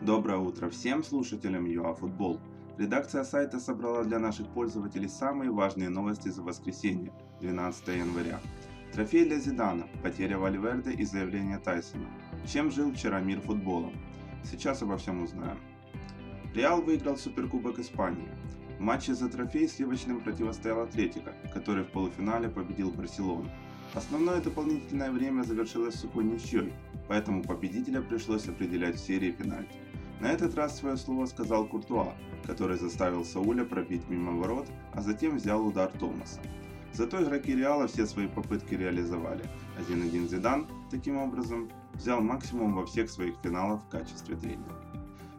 Доброе утро всем слушателям ЮАФутбол. Редакция сайта собрала для наших пользователей самые важные новости за воскресенье, 12 января. Трофей для Зидана, потеря Вальверде и заявление Тайсона. Чем жил вчера мир футболом? Сейчас обо всем узнаем. Реал выиграл Суперкубок Испании. В матче за трофей сливочным противостоял Атлетика, который в полуфинале победил Барселону. Основное дополнительное время завершилось сухой ничьей, поэтому победителя пришлось определять в серии пенальти. На этот раз свое слово сказал Куртуа, который заставил Сауля пробить мимо ворот, а затем взял удар Томаса. Зато игроки Реала все свои попытки реализовали. 1-1 Зидан, таким образом, взял максимум во всех своих финалах в качестве тренера.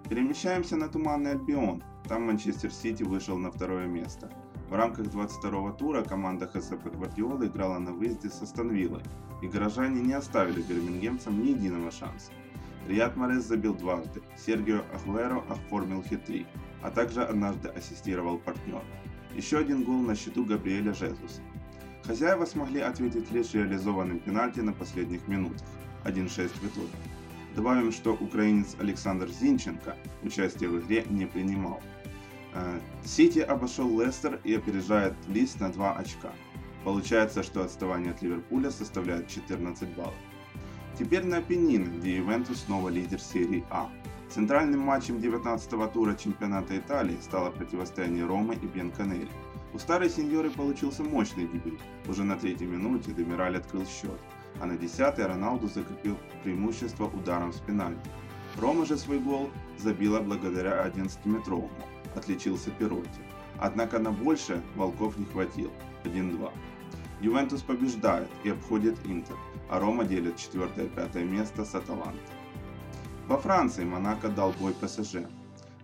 Перемещаемся на Туманный Альбион, там Манчестер Сити вышел на второе место. В рамках 22-го тура команда ХСП Гвардиолы играла на выезде со Станвиллой, и горожане не оставили бирмингемцам ни единого шанса. Риад Морес забил дважды, Сергио Ахуэро оформил хитрик, а также однажды ассистировал партнер. Еще один гол на счету Габриэля Жезуса. Хозяева смогли ответить лишь реализованным пенальти на последних минутах, 1-6 в итоге. Добавим, что украинец Александр Зинченко участие в игре не принимал. Э, Сити обошел Лестер и опережает Лист на 2 очка. Получается, что отставание от Ливерпуля составляет 14 баллов. Теперь на Пенины, где Ювентус снова лидер серии А. Центральным матчем 19-го тура чемпионата Италии стало противостояние Ромы и Бьянконери. У старой сеньоры получился мощный дебют. Уже на третьей минуте Демираль открыл счет, а на 10-й Роналду закрепил преимущество ударом с пенальти. Рома же свой гол забила благодаря 11-метровому, отличился Перотти. Однако на больше Волков не хватил, 1-2. Ювентус побеждает и обходит Интер, а Рома делит 4-5 место с Аталантой. Во Франции Монако дал бой ПСЖ.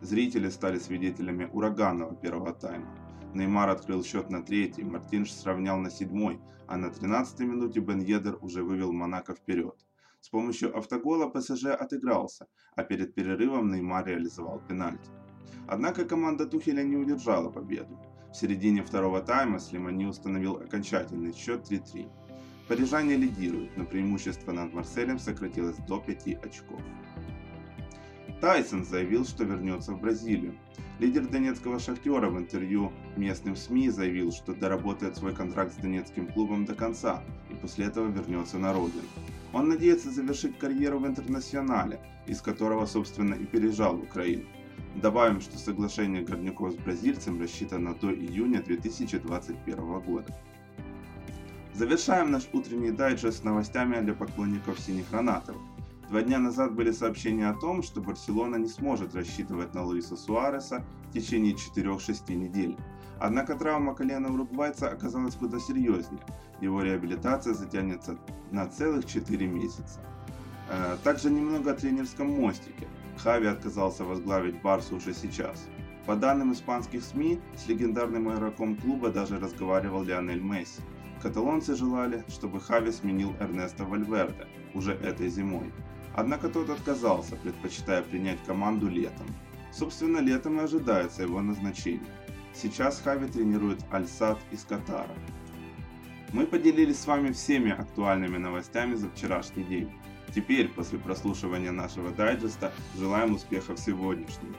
Зрители стали свидетелями ураганного первого тайма. Неймар открыл счет на третий, Мартинш сравнял на седьмой, а на 13 минуте Бен Йедер уже вывел Монако вперед. С помощью автогола ПСЖ отыгрался, а перед перерывом Неймар реализовал пенальти. Однако команда Тухеля не удержала победу. В середине второго тайма Слимани установил окончательный счет 3-3. Парижане лидируют, но преимущество над Марселем сократилось до 5 очков. Тайсон заявил, что вернется в Бразилию. Лидер донецкого шахтера в интервью местным СМИ заявил, что доработает свой контракт с донецким клубом до конца и после этого вернется на родину. Он надеется завершить карьеру в интернационале, из которого, собственно, и переезжал в Украину. Добавим, что соглашение Горняков с бразильцем рассчитано до июня 2021 года. Завершаем наш утренний дайджест новостями для поклонников синих гранатов. Два дня назад были сообщения о том, что Барселона не сможет рассчитывать на Луиса Суареса в течение 4-6 недель. Однако травма колена уругвайца оказалась куда серьезнее. Его реабилитация затянется на целых 4 месяца. Э, также немного о тренерском мостике. Хави отказался возглавить Барсу уже сейчас. По данным испанских СМИ, с легендарным игроком клуба даже разговаривал Лионель Месси. Каталонцы желали, чтобы Хави сменил Эрнеста Вальверде уже этой зимой. Однако тот отказался, предпочитая принять команду летом. Собственно, летом и ожидается его назначение. Сейчас Хави тренирует Альсад из Катара. Мы поделились с вами всеми актуальными новостями за вчерашний день. Теперь, после прослушивания нашего дайджеста, желаем успехов сегодняшнему.